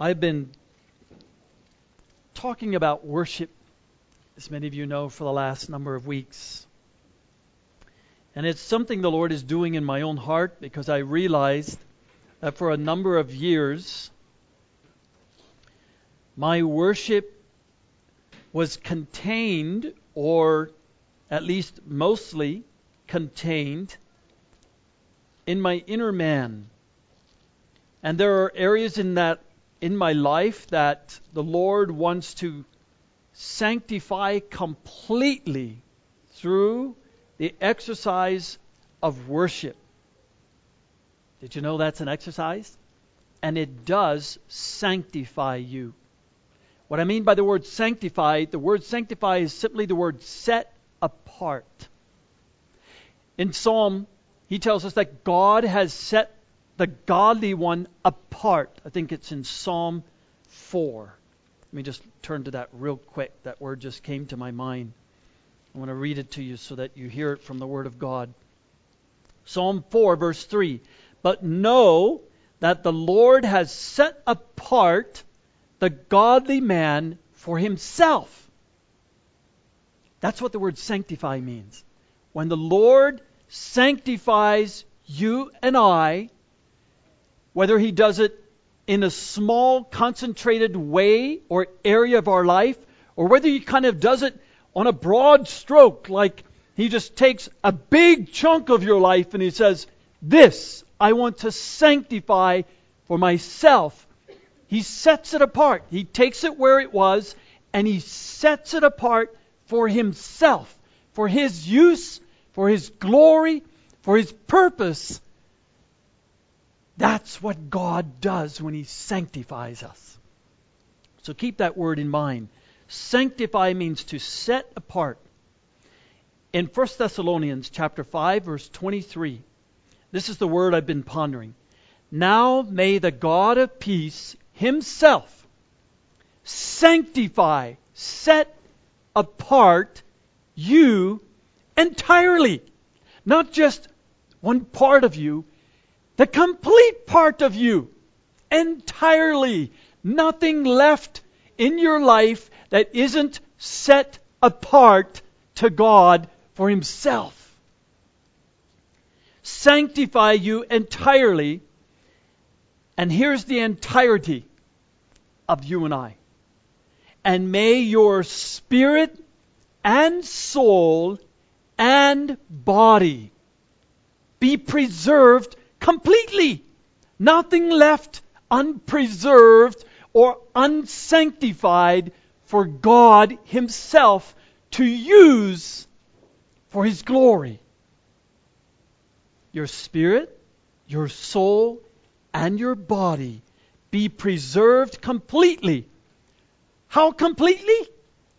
I've been talking about worship, as many of you know, for the last number of weeks. And it's something the Lord is doing in my own heart because I realized that for a number of years, my worship was contained, or at least mostly contained, in my inner man. And there are areas in that in my life that the Lord wants to sanctify completely through the exercise of worship. Did you know that's an exercise? And it does sanctify you. What I mean by the word sanctify, the word sanctify is simply the word set apart. In Psalm, he tells us that God has set the godly one apart. I think it's in Psalm 4. Let me just turn to that real quick. That word just came to my mind. I want to read it to you so that you hear it from the Word of God. Psalm 4, verse 3. But know that the Lord has set apart the godly man for himself. That's what the word sanctify means. When the Lord sanctifies you and I, whether He does it in a small, concentrated way or area of our life, or whether He kind of does it on a broad stroke, like He just takes a big chunk of your life and He says, This I want to sanctify for myself. He sets it apart. He takes it where it was and He sets it apart for Himself, for His use, for His glory, for His purpose that's what God does when He sanctifies us. So keep that word in mind. Sanctify means to set apart. In 1 Thessalonians chapter 5 verse 23, this is the word I've been pondering. Now may the God of peace himself sanctify, set apart you entirely. Not just one part of you, the complete part of you, entirely. Nothing left in your life that isn't set apart to God for Himself. Sanctify you entirely. And here's the entirety of you and I. And may your spirit and soul and body be preserved completely. Nothing left unpreserved or unsanctified for God Himself to use for His glory. Your spirit, your soul, and your body be preserved completely. How completely?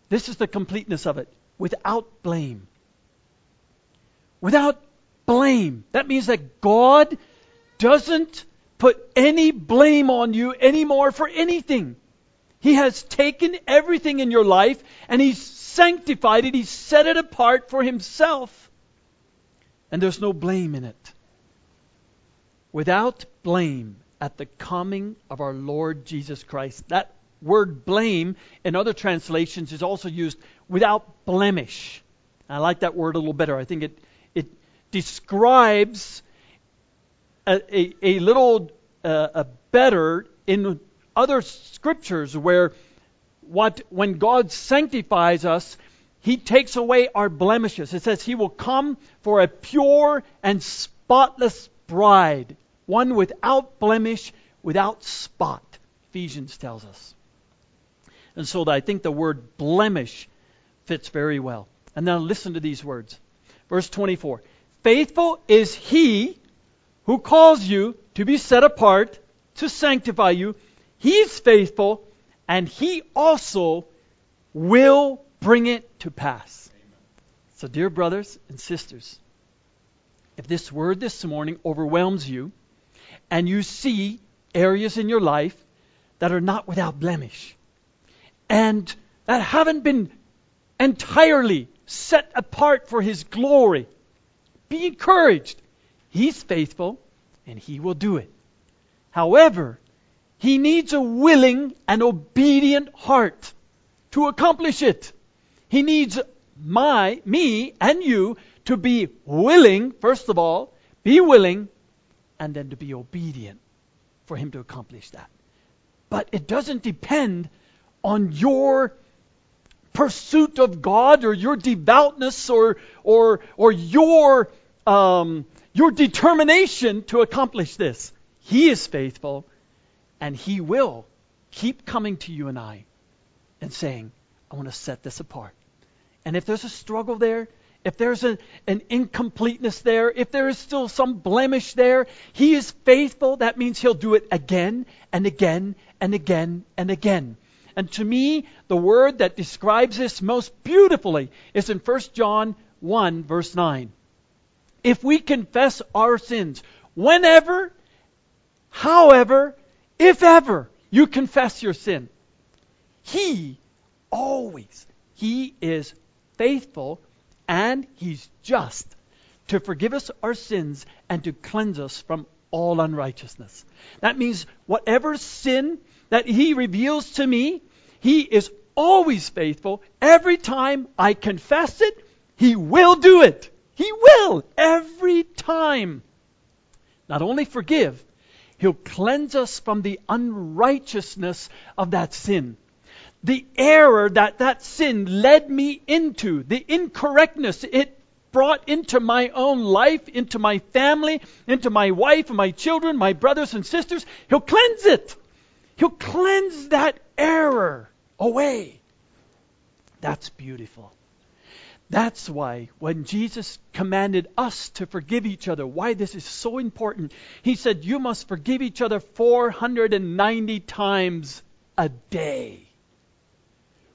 This is the completeness of it. Without blame. Without blame. That means that God doesn't put any blame on you anymore for anything. He has taken everything in your life and He's sanctified it, He's set it apart for Himself. And there's no blame in it. Without blame at the coming of our Lord Jesus Christ. That word blame in other translations is also used without blemish. I like that word a little better. I think it, it describes a, a, a little uh, a better in other scriptures where what when God sanctifies us, He takes away our blemishes. It says He will come for a pure and spotless bride, one without blemish, without spot. Ephesians tells us. And so I think the word blemish fits very well. And now listen to these words. Verse 24. Faithful is he who calls you to be set apart, to sanctify you. He's faithful, and He also will bring it to pass. So, dear brothers and sisters, if this word this morning overwhelms you, and you see areas in your life that are not without blemish, and that haven't been entirely set apart for His glory, be encouraged He's faithful, and He will do it. However, He needs a willing and obedient heart to accomplish it. He needs my, me and you to be willing, first of all, be willing, and then to be obedient for him to accomplish that. But it doesn't depend on your pursuit of God or your devoutness or or or your um, your determination to accomplish this. He is faithful, and He will keep coming to you and I and saying, "I want to set this apart." And if there's a struggle there, if there's a, an incompleteness there, if there is still some blemish there, He is faithful. That means He'll do it again and again and again and again. And to me, the word that describes this most beautifully is in 1 John 1, verse 9. If we confess our sins, whenever, however, if ever you confess your sin, He always, He is faithful and He's just to forgive us our sins and to cleanse us from all unrighteousness. That means whatever sin that He reveals to me, He is always faithful. Every time I confess it, He will do it. He will every time. Not only forgive, He'll cleanse us from the unrighteousness of that sin. The error that that sin led me into, the incorrectness it brought into my own life, into my family, into my wife and my children, my brothers and sisters, He'll cleanse it. He'll cleanse that error away. That's beautiful. That's why when Jesus commanded us to forgive each other, why this is so important, he said, You must forgive each other 490 times a day.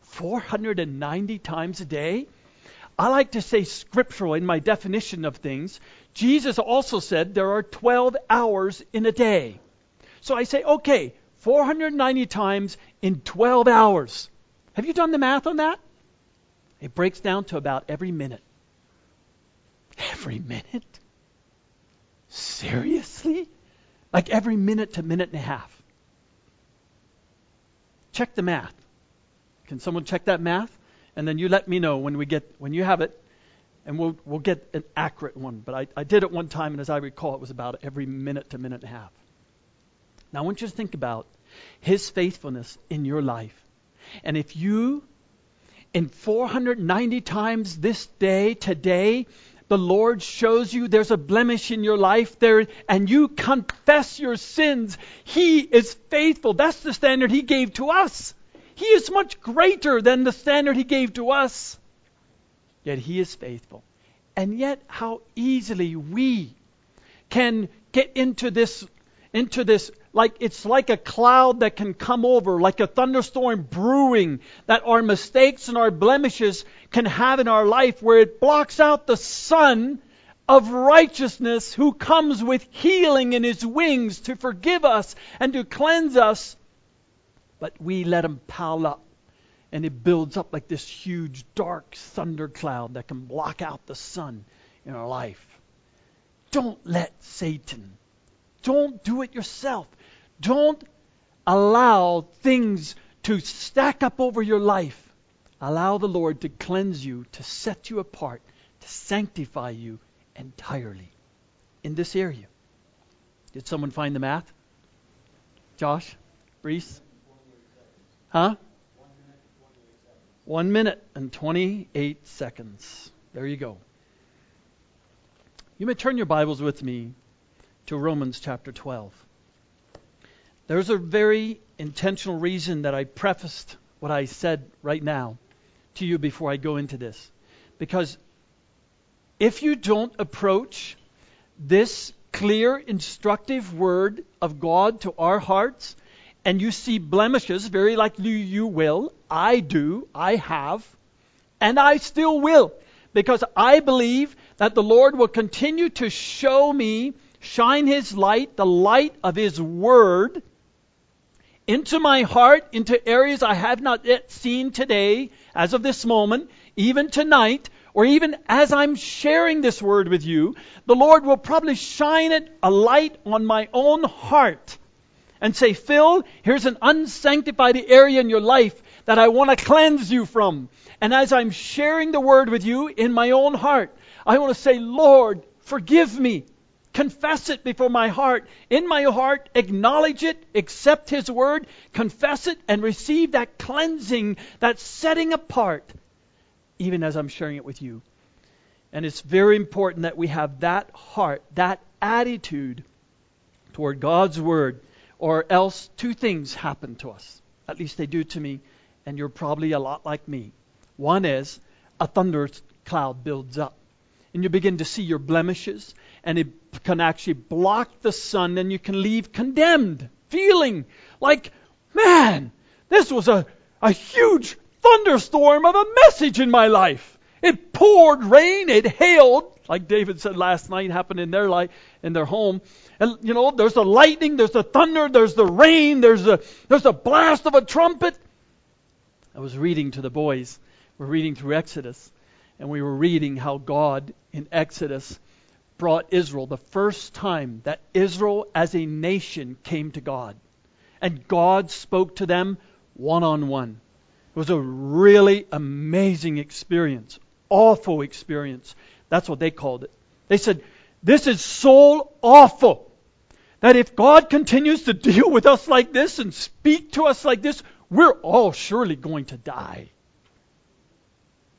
490 times a day? I like to say scriptural in my definition of things. Jesus also said there are 12 hours in a day. So I say, okay, 490 times in 12 hours. Have you done the math on that? It breaks down to about every minute. Every minute? Seriously? Like every minute to minute and a half. Check the math. Can someone check that math? And then you let me know when we get when you have it, and we'll we'll get an accurate one. But I, I did it one time, and as I recall, it was about every minute to minute and a half. Now I want you to think about his faithfulness in your life. And if you, in 490 times this day, today, the Lord shows you there's a blemish in your life there, and you confess your sins, He is faithful. That's the standard He gave to us. He is much greater than the standard He gave to us. Yet He is faithful. And yet, how easily we can get into this, into this like it's like a cloud that can come over, like a thunderstorm brewing, that our mistakes and our blemishes can have in our life, where it blocks out the sun of righteousness who comes with healing in his wings to forgive us and to cleanse us. But we let him pile up, and it builds up like this huge dark thunder cloud that can block out the sun in our life. Don't let Satan. Don't do it yourself. Don't allow things to stack up over your life. Allow the Lord to cleanse you, to set you apart, to sanctify you entirely in this area. Did someone find the math? Josh? Brees? Huh? One minute and 28 seconds. There you go. You may turn your Bibles with me to Romans chapter 12. There's a very intentional reason that I prefaced what I said right now to you before I go into this. Because if you don't approach this clear, instructive word of God to our hearts, and you see blemishes, very likely you will. I do. I have. And I still will. Because I believe that the Lord will continue to show me, shine His light, the light of His Word, into my heart, into areas I have not yet seen today, as of this moment, even tonight, or even as I'm sharing this word with you, the Lord will probably shine it a light on my own heart. and say, Phil, here's an unsanctified area in your life that I want to cleanse you from. And as I'm sharing the word with you in my own heart, I want to say, Lord, forgive me. Confess it before my heart. In my heart, acknowledge it, accept His word, confess it, and receive that cleansing, that setting apart, even as I'm sharing it with you. And it's very important that we have that heart, that attitude toward God's word, or else two things happen to us. At least they do to me, and you're probably a lot like me. One is a thunder cloud builds up, and you begin to see your blemishes, and it can actually block the sun, and you can leave condemned, feeling like, man, this was a, a huge thunderstorm of a message in my life. It poured rain, it hailed, like David said last night happened in their life, in their home. And you know, there's the lightning, there's the thunder, there's the rain, there's the there's the blast of a trumpet. I was reading to the boys. We're reading through Exodus, and we were reading how God in Exodus brought Israel the first time that Israel as a nation came to God. And God spoke to them one on one. It was a really amazing experience, awful experience. That's what they called it. They said, This is so awful that if God continues to deal with us like this and speak to us like this, we're all surely going to die.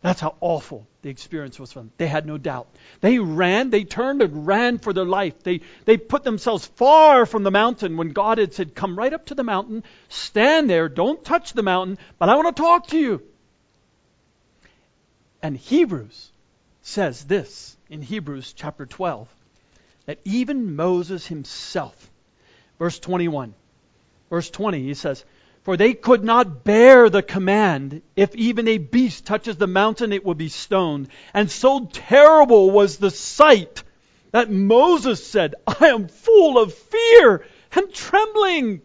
That's how awful the experience was them. They had no doubt. They ran, they turned and ran for their life. They, they put themselves far from the mountain when God had said, Come right up to the mountain, stand there, don't touch the mountain, but I want to talk to you. And Hebrews says this in Hebrews chapter 12 that even Moses himself, verse 21, verse 20, he says, For they could not bear the command, if even a beast touches the mountain, it will be stoned. And so terrible was the sight that Moses said, I am full of fear and trembling.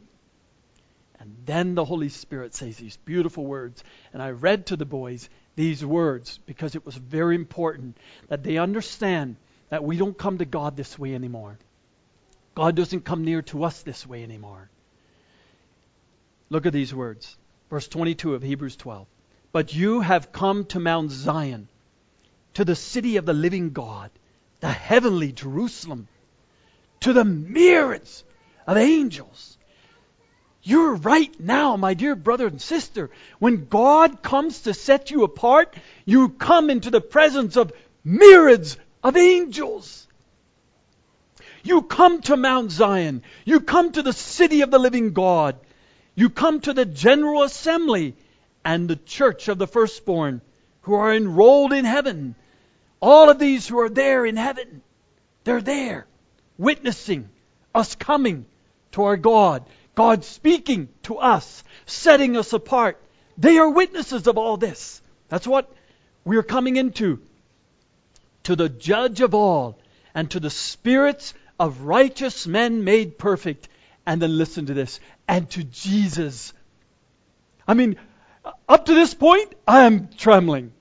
And then the Holy Spirit says these beautiful words. And I read to the boys, these words because it was very important that they understand that we don't come to God this way anymore. God doesn't come near to us this way anymore. Look at these words. Verse 22 of Hebrews 12. But you have come to Mount Zion, to the city of the living God, the heavenly Jerusalem, to the myriads of angels you're right now, my dear brother and sister. When God comes to set you apart, you come into the presence of myriads of angels. You come to Mount Zion. You come to the city of the living God. You come to the general assembly and the church of the firstborn who are enrolled in heaven. All of these who are there in heaven, they're there witnessing us coming to our God. God speaking to us, setting us apart. They are witnesses of all this. That's what we're coming into. To the judge of all, and to the spirits of righteous men made perfect. And then listen to this. And to Jesus. I mean, up to this point, I am trembling.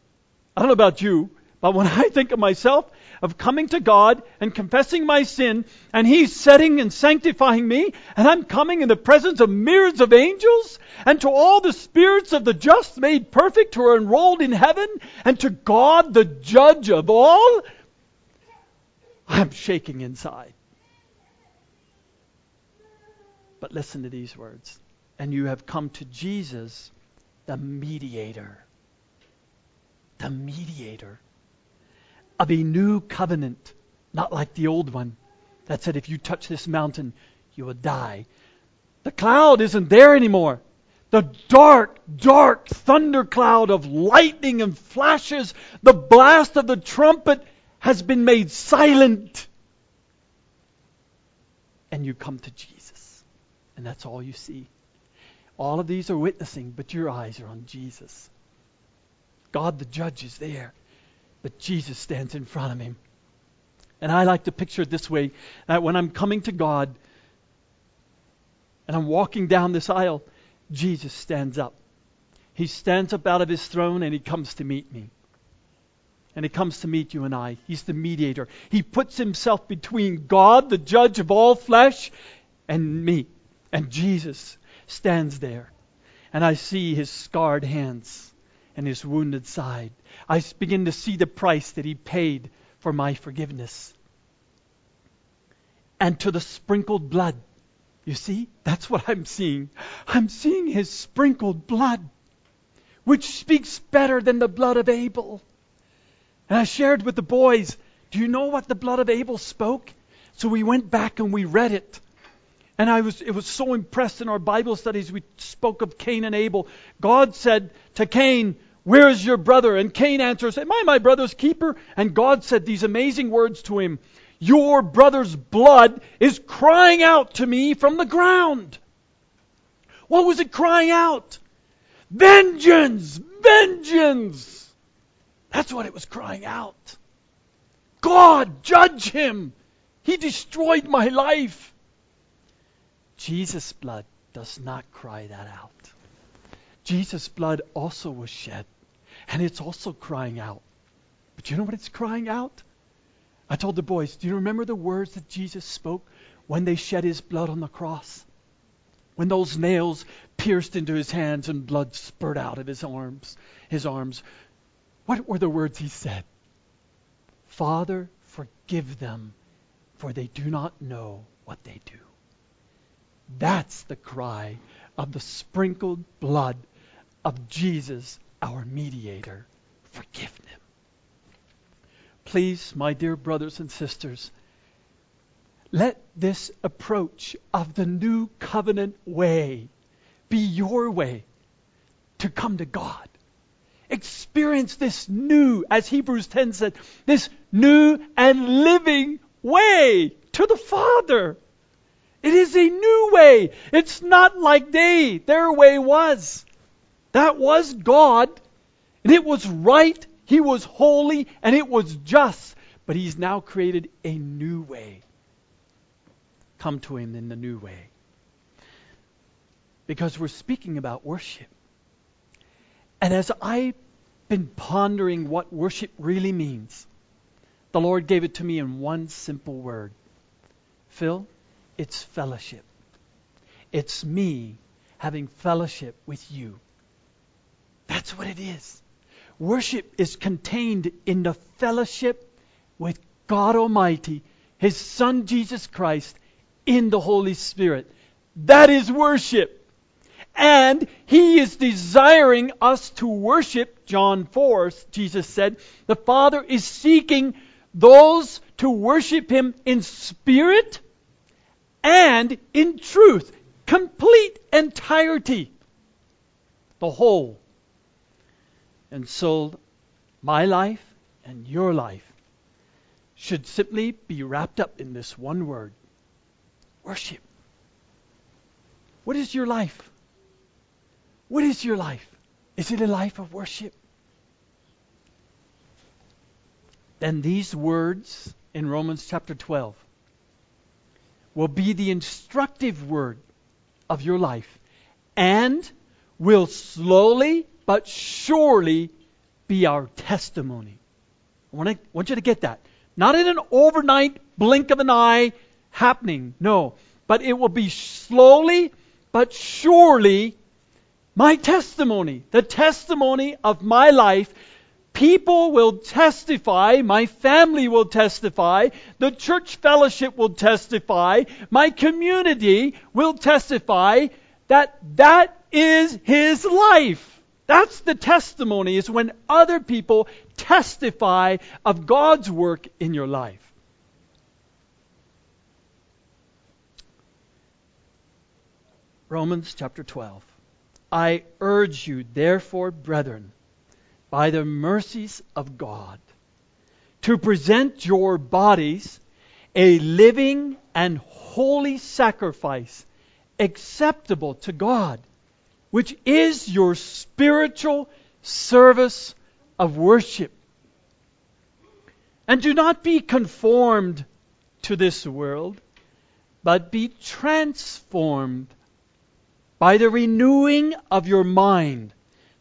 I don't know about you, but when I think of myself, of coming to God and confessing my sin, and He's setting and sanctifying me, and I'm coming in the presence of myriads of angels, and to all the spirits of the just made perfect who are enrolled in heaven, and to God, the judge of all, I'm shaking inside. But listen to these words. And you have come to Jesus, the mediator. The mediator of a new covenant, not like the old one that said, if you touch this mountain, you will die. The cloud isn't there anymore. The dark, dark thundercloud of lightning and flashes, the blast of the trumpet has been made silent. And you come to Jesus. And that's all you see. All of these are witnessing, but your eyes are on Jesus. God the judge is there but Jesus stands in front of him. And I like to picture it this way that when I'm coming to God and I'm walking down this aisle, Jesus stands up. He stands up out of his throne and he comes to meet me. And he comes to meet you and I. He's the mediator. He puts himself between God, the judge of all flesh, and me. And Jesus stands there, and I see his scarred hands and his wounded side. I begin to see the price that he paid for my forgiveness. And to the sprinkled blood. You see, that's what I'm seeing. I'm seeing his sprinkled blood, which speaks better than the blood of Abel. And I shared with the boys, do you know what the blood of Abel spoke? So we went back and we read it. And I was, it was so impressed in our Bible studies. We spoke of Cain and Abel. God said to Cain, Where is your brother? And Cain answers, Am I my brother's keeper? And God said these amazing words to him Your brother's blood is crying out to me from the ground. What was it crying out? Vengeance! Vengeance! That's what it was crying out. God, judge him! He destroyed my life. Jesus' blood does not cry that out. Jesus' blood also was shed, and it's also crying out. But you know what it's crying out? I told the boys, do you remember the words that Jesus spoke when they shed his blood on the cross? When those nails pierced into his hands and blood spurted out of his arms, his arms. What were the words he said? Father, forgive them, for they do not know what they do. That's the cry of the sprinkled blood of Jesus, our mediator. Forgive them. Please, my dear brothers and sisters, let this approach of the new covenant way be your way to come to God. Experience this new, as Hebrews 10 said, this new and living way to the Father. It is a new way. It's not like they, their way was. That was God, and it was right, He was holy, and it was just. But He's now created a new way. Come to Him in the new way. Because we're speaking about worship. And as I've been pondering what worship really means, the Lord gave it to me in one simple word Phil, it's fellowship. It's me having fellowship with you. That's what it is. Worship is contained in the fellowship with God Almighty, His Son Jesus Christ, in the Holy Spirit. That is worship. And He is desiring us to worship. John 4, Jesus said, the Father is seeking those to worship Him in spirit and in truth, complete entirety, the whole. And so, my life and your life should simply be wrapped up in this one word worship. What is your life? What is your life? Is it a life of worship? Then these words in Romans chapter 12 will be the instructive word of your life and will slowly but surely be our testimony. I want, to, want you to get that. Not in an overnight blink of an eye happening, no. But it will be slowly but surely my testimony, the testimony of my life People will testify, my family will testify, the church fellowship will testify, my community will testify that that is his life. That's the testimony, is when other people testify of God's work in your life. Romans chapter 12. I urge you, therefore, brethren, by the mercies of God to present your bodies a living and holy sacrifice acceptable to God, which is your spiritual service of worship. And do not be conformed to this world, but be transformed by the renewing of your mind,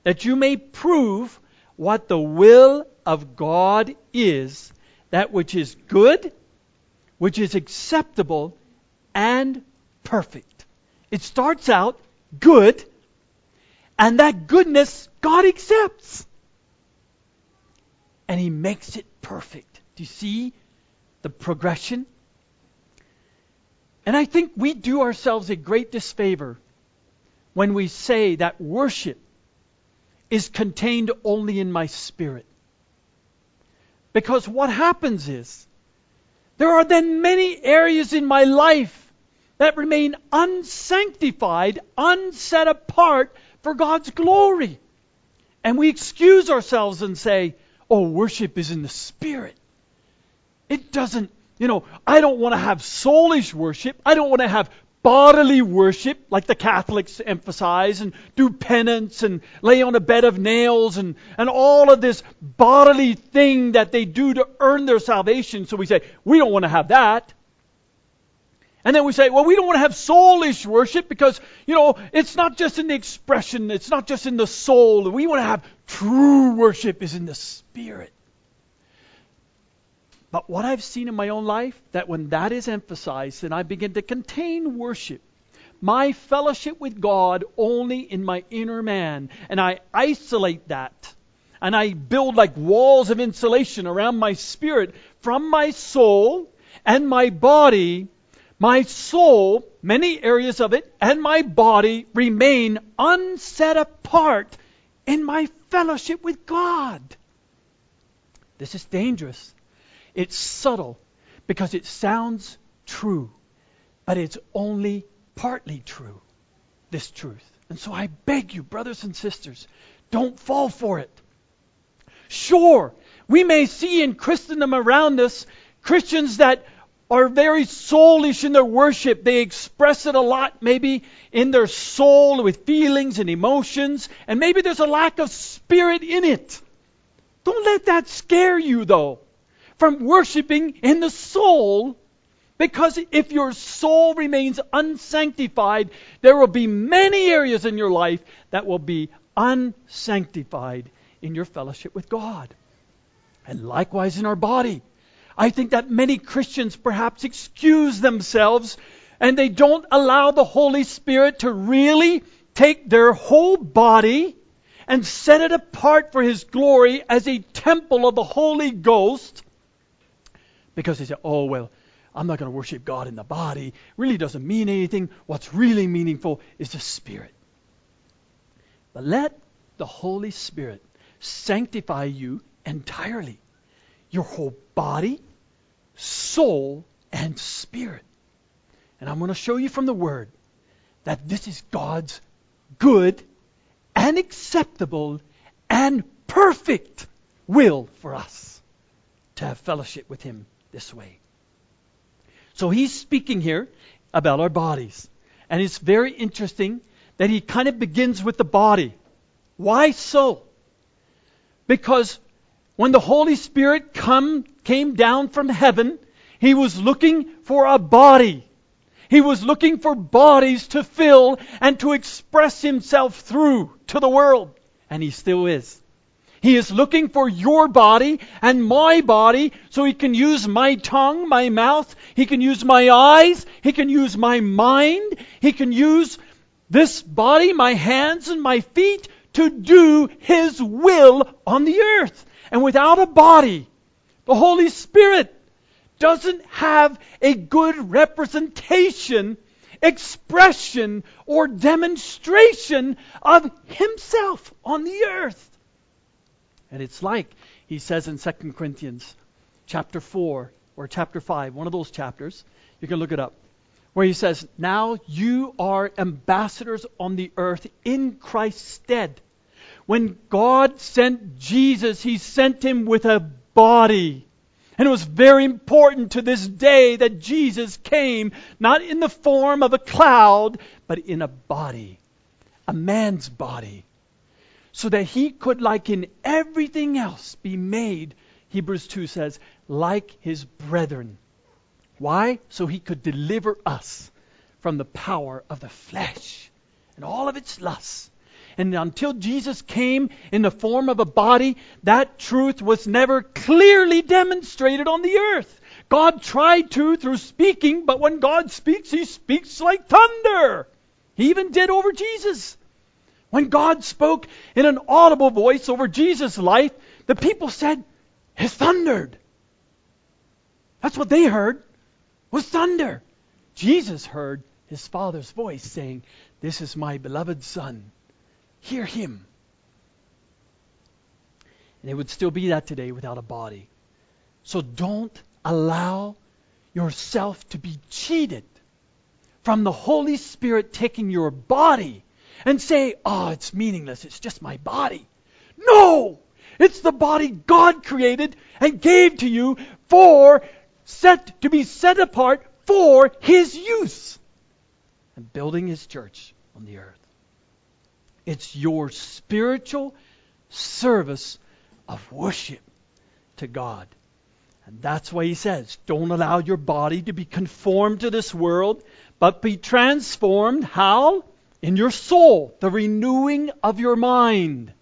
that you may prove what the will of God is, that which is good, which is acceptable, and perfect. It starts out good, and that goodness God accepts. And He makes it perfect. Do you see the progression? And I think we do ourselves a great disfavor when we say that worship is contained only in my spirit. Because what happens is, there are then many areas in my life that remain unsanctified, unset apart for God's glory. And we excuse ourselves and say, oh, worship is in the spirit. It doesn't, you know, I don't want to have soulish worship. I don't want to have bodily worship, like the Catholics emphasize, and do penance and lay on a bed of nails and, and all of this bodily thing that they do to earn their salvation. So we say, we don't want to have that. And then we say, well, we don't want to have soulish worship because, you know, it's not just in the expression, it's not just in the soul. We want to have true worship is in the spirit. But what I've seen in my own life, that when that is emphasized and I begin to contain worship, my fellowship with God only in my inner man, and I isolate that, and I build like walls of insulation around my spirit from my soul and my body, my soul, many areas of it, and my body remain unset apart in my fellowship with God. This is dangerous. It's subtle because it sounds true, but it's only partly true, this truth. And so I beg you, brothers and sisters, don't fall for it. Sure, we may see in Christendom around us Christians that are very soulish in their worship. They express it a lot, maybe in their soul with feelings and emotions, and maybe there's a lack of spirit in it. Don't let that scare you, though from worshiping in the soul. Because if your soul remains unsanctified, there will be many areas in your life that will be unsanctified in your fellowship with God. And likewise in our body. I think that many Christians perhaps excuse themselves and they don't allow the Holy Spirit to really take their whole body and set it apart for His glory as a temple of the Holy Ghost because they say, oh, well, I'm not going to worship God in the body. Really doesn't mean anything. What's really meaningful is the Spirit. But let the Holy Spirit sanctify you entirely your whole body, soul, and spirit. And I'm going to show you from the Word that this is God's good and acceptable and perfect will for us to have fellowship with Him this way. So he's speaking here about our bodies. And it's very interesting that he kind of begins with the body. Why so? Because when the Holy Spirit come, came down from heaven, he was looking for a body. He was looking for bodies to fill and to express himself through to the world. And he still is. He is looking for your body and my body so he can use my tongue, my mouth, he can use my eyes, he can use my mind, he can use this body, my hands and my feet to do his will on the earth. And without a body, the Holy Spirit doesn't have a good representation, expression, or demonstration of himself on the earth. And it's like he says in 2 Corinthians chapter 4 or chapter 5, one of those chapters. You can look it up. Where he says, Now you are ambassadors on the earth in Christ's stead. When God sent Jesus, he sent him with a body. And it was very important to this day that Jesus came not in the form of a cloud, but in a body, a man's body so that he could, like in everything else, be made, Hebrews 2 says, like his brethren. Why? So he could deliver us from the power of the flesh and all of its lusts. And until Jesus came in the form of a body, that truth was never clearly demonstrated on the earth. God tried to through speaking, but when God speaks, he speaks like thunder. He even did over Jesus. When God spoke in an audible voice over Jesus' life, the people said, It thundered. That's what they heard, was thunder. Jesus heard his Father's voice saying, This is my beloved Son. Hear him. And it would still be that today without a body. So don't allow yourself to be cheated from the Holy Spirit taking your body and say, oh, it's meaningless. It's just my body. No! It's the body God created and gave to you for set to be set apart for his use and building his church on the earth. It's your spiritual service of worship to God. And that's why he says, don't allow your body to be conformed to this world, but be transformed. How? In your soul, the renewing of your mind.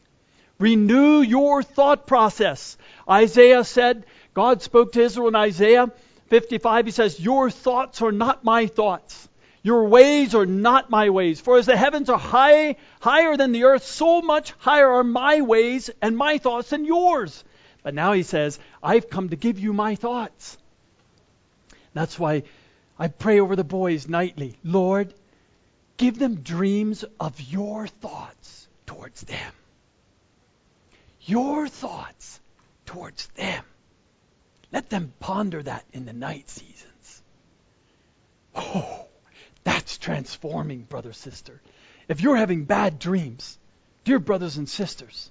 Renew your thought process. Isaiah said, God spoke to Israel in Isaiah 55. He says, Your thoughts are not my thoughts. Your ways are not my ways. For as the heavens are high, higher than the earth, so much higher are my ways and my thoughts than yours. But now he says, I've come to give you my thoughts. That's why I pray over the boys nightly. Lord, give them dreams of your thoughts towards them. Your thoughts towards them. Let them ponder that in the night seasons. Oh, that's transforming, brother, sister. If you're having bad dreams, dear brothers and sisters,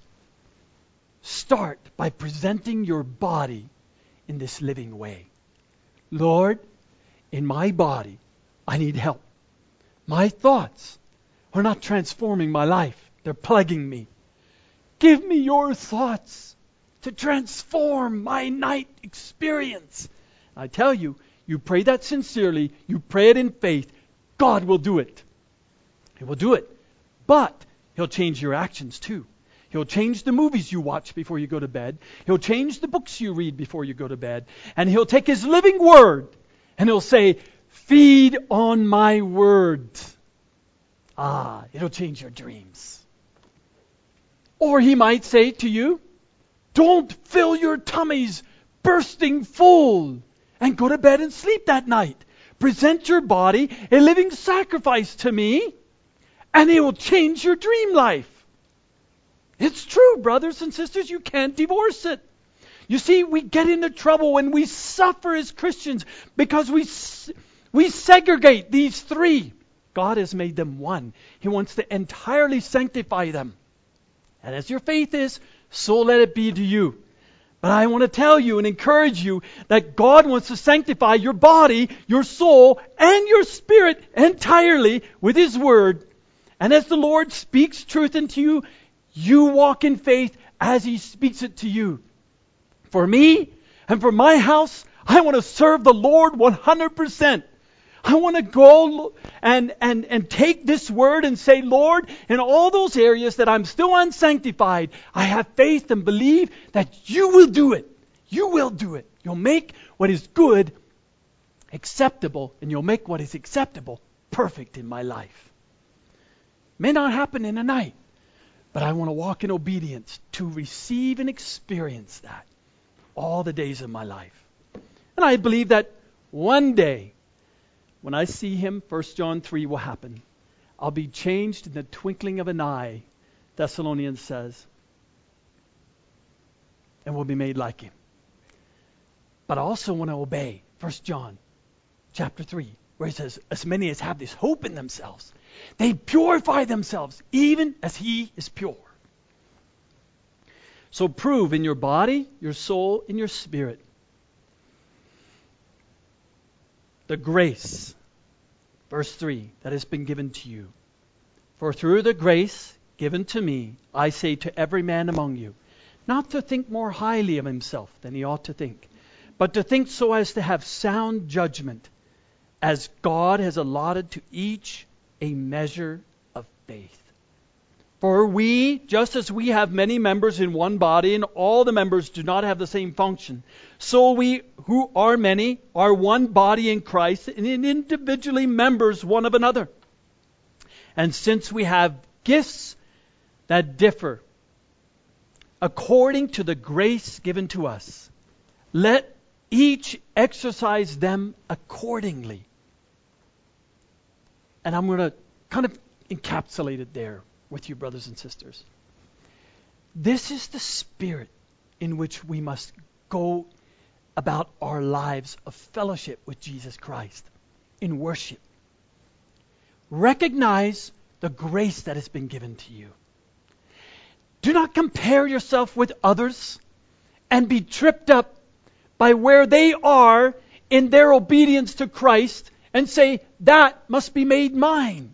start by presenting your body in this living way. Lord, in my body, I need help. My thoughts are not transforming my life, they're plaguing me. Give me your thoughts to transform my night experience. I tell you, you pray that sincerely, you pray it in faith, God will do it. He will do it. But He'll change your actions too. He'll change the movies you watch before you go to bed. He'll change the books you read before you go to bed. And He'll take His living word and He'll say, Feed on my word. Ah, it'll change your dreams. Or He might say to you, Don't fill your tummies bursting full and go to bed and sleep that night. Present your body a living sacrifice to me, and it will change your dream life. It's true, brothers and sisters. You can't divorce it. You see, we get into trouble when we suffer as Christians because we, we segregate these three. God has made them one. He wants to entirely sanctify them. And as your faith is, so let it be to you. But I want to tell you and encourage you that God wants to sanctify your body, your soul, and your spirit entirely with His Word. And as the Lord speaks truth into you, you walk in faith as He speaks it to you. For me and for my house, I want to serve the Lord 100%. I want to go and, and, and take this word and say, Lord, in all those areas that I'm still unsanctified, I have faith and believe that you will do it. You will do it. You'll make what is good acceptable, and you'll make what is acceptable perfect in my life. May not happen in a night, but I want to walk in obedience to receive and experience that all the days of my life. And I believe that one day, when I see him, 1 John 3 will happen. I'll be changed in the twinkling of an eye, Thessalonians says, and will be made like him. But I also want to obey 1 John chapter 3, where he says, As many as have this hope in themselves, they purify themselves, even as he is pure. So prove in your body, your soul, in your spirit the grace, verse 3, that has been given to you. For through the grace given to me, I say to every man among you, not to think more highly of himself than he ought to think, but to think so as to have sound judgment, as God has allotted to each a measure of faith. For we, just as we have many members in one body, and all the members do not have the same function, so we, who are many, are one body in Christ, and individually members one of another. And since we have gifts that differ according to the grace given to us, let each exercise them accordingly. And I'm going to kind of encapsulate it there with you, brothers and sisters. This is the spirit in which we must go about our lives of fellowship with Jesus Christ in worship. Recognize the grace that has been given to you. Do not compare yourself with others and be tripped up by where they are in their obedience to Christ and say, that must be made mine.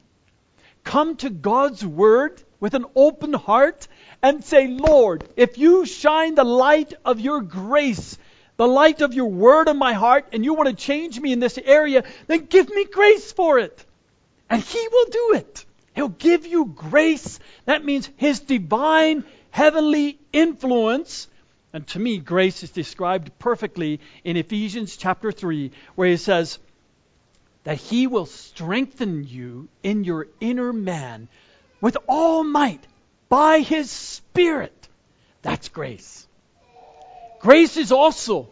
Come to God's Word with an open heart and say, Lord, if you shine the light of your grace, the light of your Word in my heart, and you want to change me in this area, then give me grace for it. And He will do it. He'll give you grace. That means His divine heavenly influence. And to me, grace is described perfectly in Ephesians chapter 3, where He says, that he will strengthen you in your inner man with all might by his Spirit. That's grace. Grace is also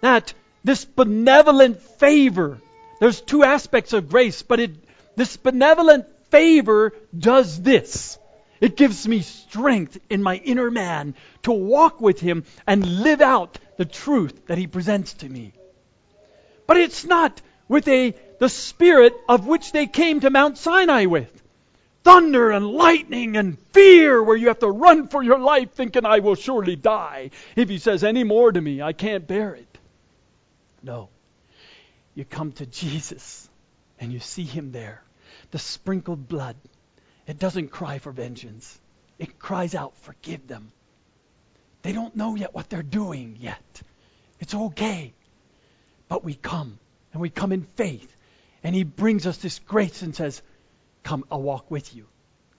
that this benevolent favor. There's two aspects of grace, but it, this benevolent favor does this. It gives me strength in my inner man to walk with him and live out the truth that he presents to me. But it's not with a the spirit of which they came to Mount Sinai with. Thunder and lightning and fear where you have to run for your life thinking I will surely die. If he says any more to me, I can't bear it. No. You come to Jesus and you see him there. The sprinkled blood. It doesn't cry for vengeance. It cries out, forgive them. They don't know yet what they're doing yet. It's okay. But we come, and we come in faith, and he brings us this grace and says, Come, I'll walk with you.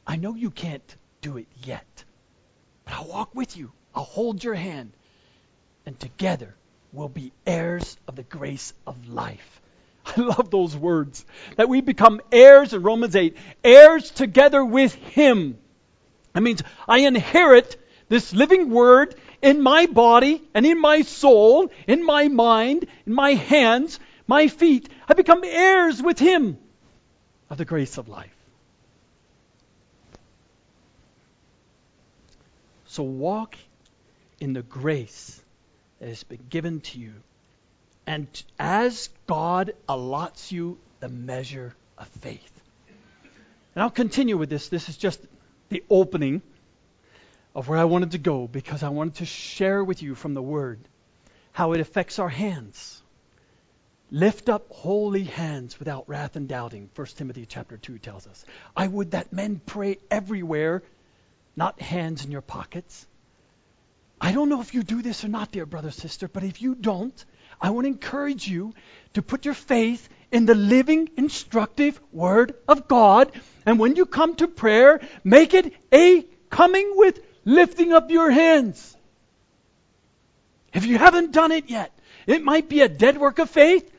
I know you can't do it yet, but I'll walk with you. I'll hold your hand. And together we'll be heirs of the grace of life. I love those words. That we become heirs in Romans 8, heirs together with Him. That means I inherit this living word in my body and in my soul, in my mind, in my hands, my feet. I become heirs with him of the grace of life. So walk in the grace that has been given to you. And as God allots you the measure of faith. And I'll continue with this. This is just the opening of where I wanted to go because I wanted to share with you from the Word how it affects our hands. Lift up holy hands without wrath and doubting, 1 Timothy chapter 2 tells us. I would that men pray everywhere, not hands in your pockets. I don't know if you do this or not, dear brother, sister, but if you don't, I want to encourage you to put your faith in the living, instructive Word of God. And when you come to prayer, make it a coming with lifting up your hands. If you haven't done it yet, it might be a dead work of faith.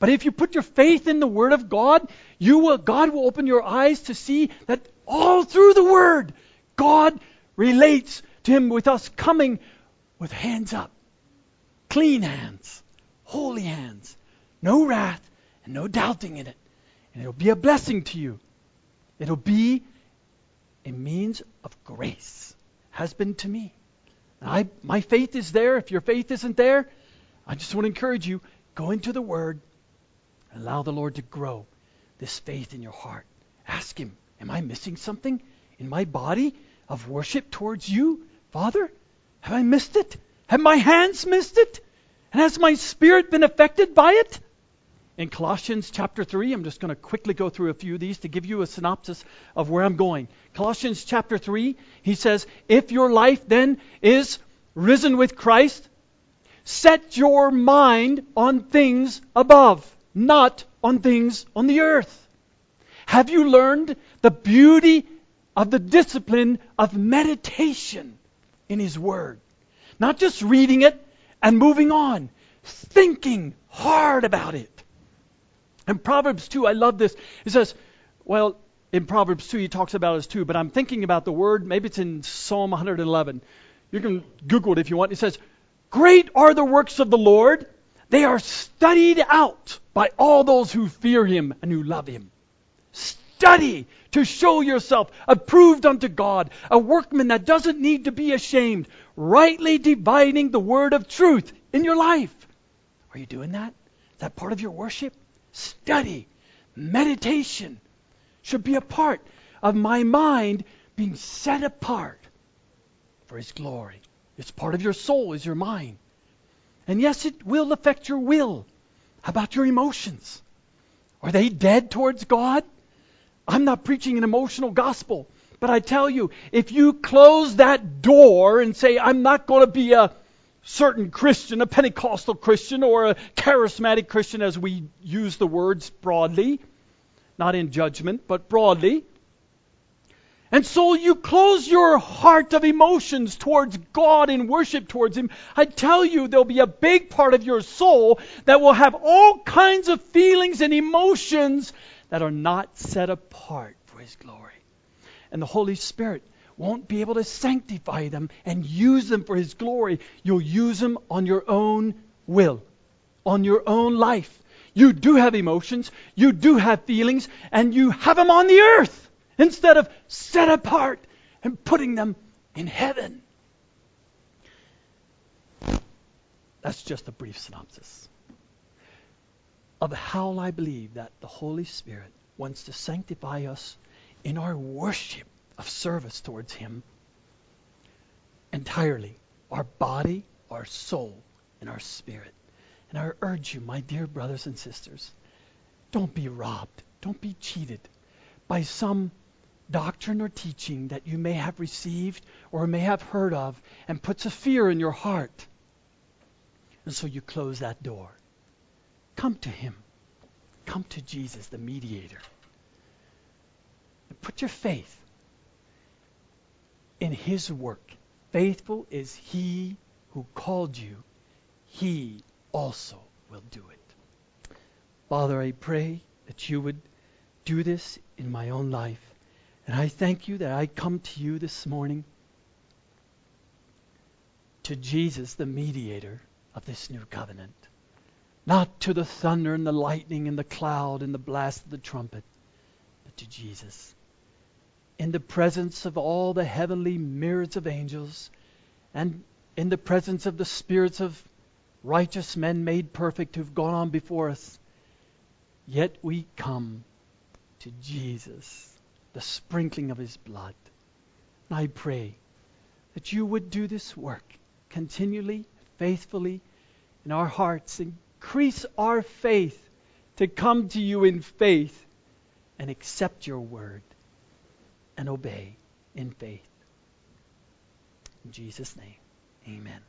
But if you put your faith in the Word of God, you will, God will open your eyes to see that all through the Word, God relates to Him with us coming with hands up, clean hands, holy hands, no wrath and no doubting in it. And it'll be a blessing to you. It'll be a means of grace, has been to me. I, my faith is there. If your faith isn't there, I just want to encourage you go into the Word, Allow the Lord to grow this faith in your heart. Ask Him, Am I missing something in my body of worship towards you, Father? Have I missed it? Have my hands missed it? And has my spirit been affected by it? In Colossians chapter 3, I'm just going to quickly go through a few of these to give you a synopsis of where I'm going. Colossians chapter 3, he says, If your life then is risen with Christ, set your mind on things above not on things on the earth? Have you learned the beauty of the discipline of meditation in His Word? Not just reading it and moving on, thinking hard about it. In Proverbs 2, I love this. It says, well, in Proverbs 2, he talks about this too, but I'm thinking about the word, maybe it's in Psalm 111. You can Google it if you want. It says, Great are the works of the Lord. They are studied out by all those who fear him and who love him. Study to show yourself approved unto God, a workman that doesn't need to be ashamed, rightly dividing the word of truth in your life. Are you doing that? Is that part of your worship? Study, meditation should be a part of my mind being set apart for His glory. It's part of your soul, is your mind. And yes, it will affect your will. How about your emotions? Are they dead towards God? I'm not preaching an emotional gospel, but I tell you, if you close that door and say, I'm not going to be a certain Christian, a Pentecostal Christian, or a charismatic Christian, as we use the words broadly, not in judgment, but broadly. And so you close your heart of emotions towards God and worship towards Him. I tell you, there'll be a big part of your soul that will have all kinds of feelings and emotions that are not set apart for His glory. And the Holy Spirit won't be able to sanctify them and use them for His glory. You'll use them on your own will, on your own life. You do have emotions, you do have feelings, and you have them on the earth instead of set apart and putting them in heaven. That's just a brief synopsis of how I believe that the Holy Spirit wants to sanctify us in our worship of service towards Him entirely our body, our soul, and our spirit. And I urge you, my dear brothers and sisters, don't be robbed, don't be cheated by some doctrine or teaching that you may have received or may have heard of and puts a fear in your heart. And so you close that door. Come to Him. Come to Jesus, the mediator. And put your faith in His work. Faithful is He who called you. He also will do it. Father, I pray that you would do this in my own life. And I thank you that I come to you this morning, to Jesus, the mediator of this new covenant. Not to the thunder and the lightning and the cloud and the blast of the trumpet, but to Jesus. In the presence of all the heavenly myriads of angels, and in the presence of the spirits of righteous men made perfect who've gone on before us, yet we come to Jesus, the sprinkling of his blood. And I pray that you would do this work continually, faithfully in our hearts. Increase our faith to come to you in faith and accept your word and obey in faith. In Jesus' name, amen.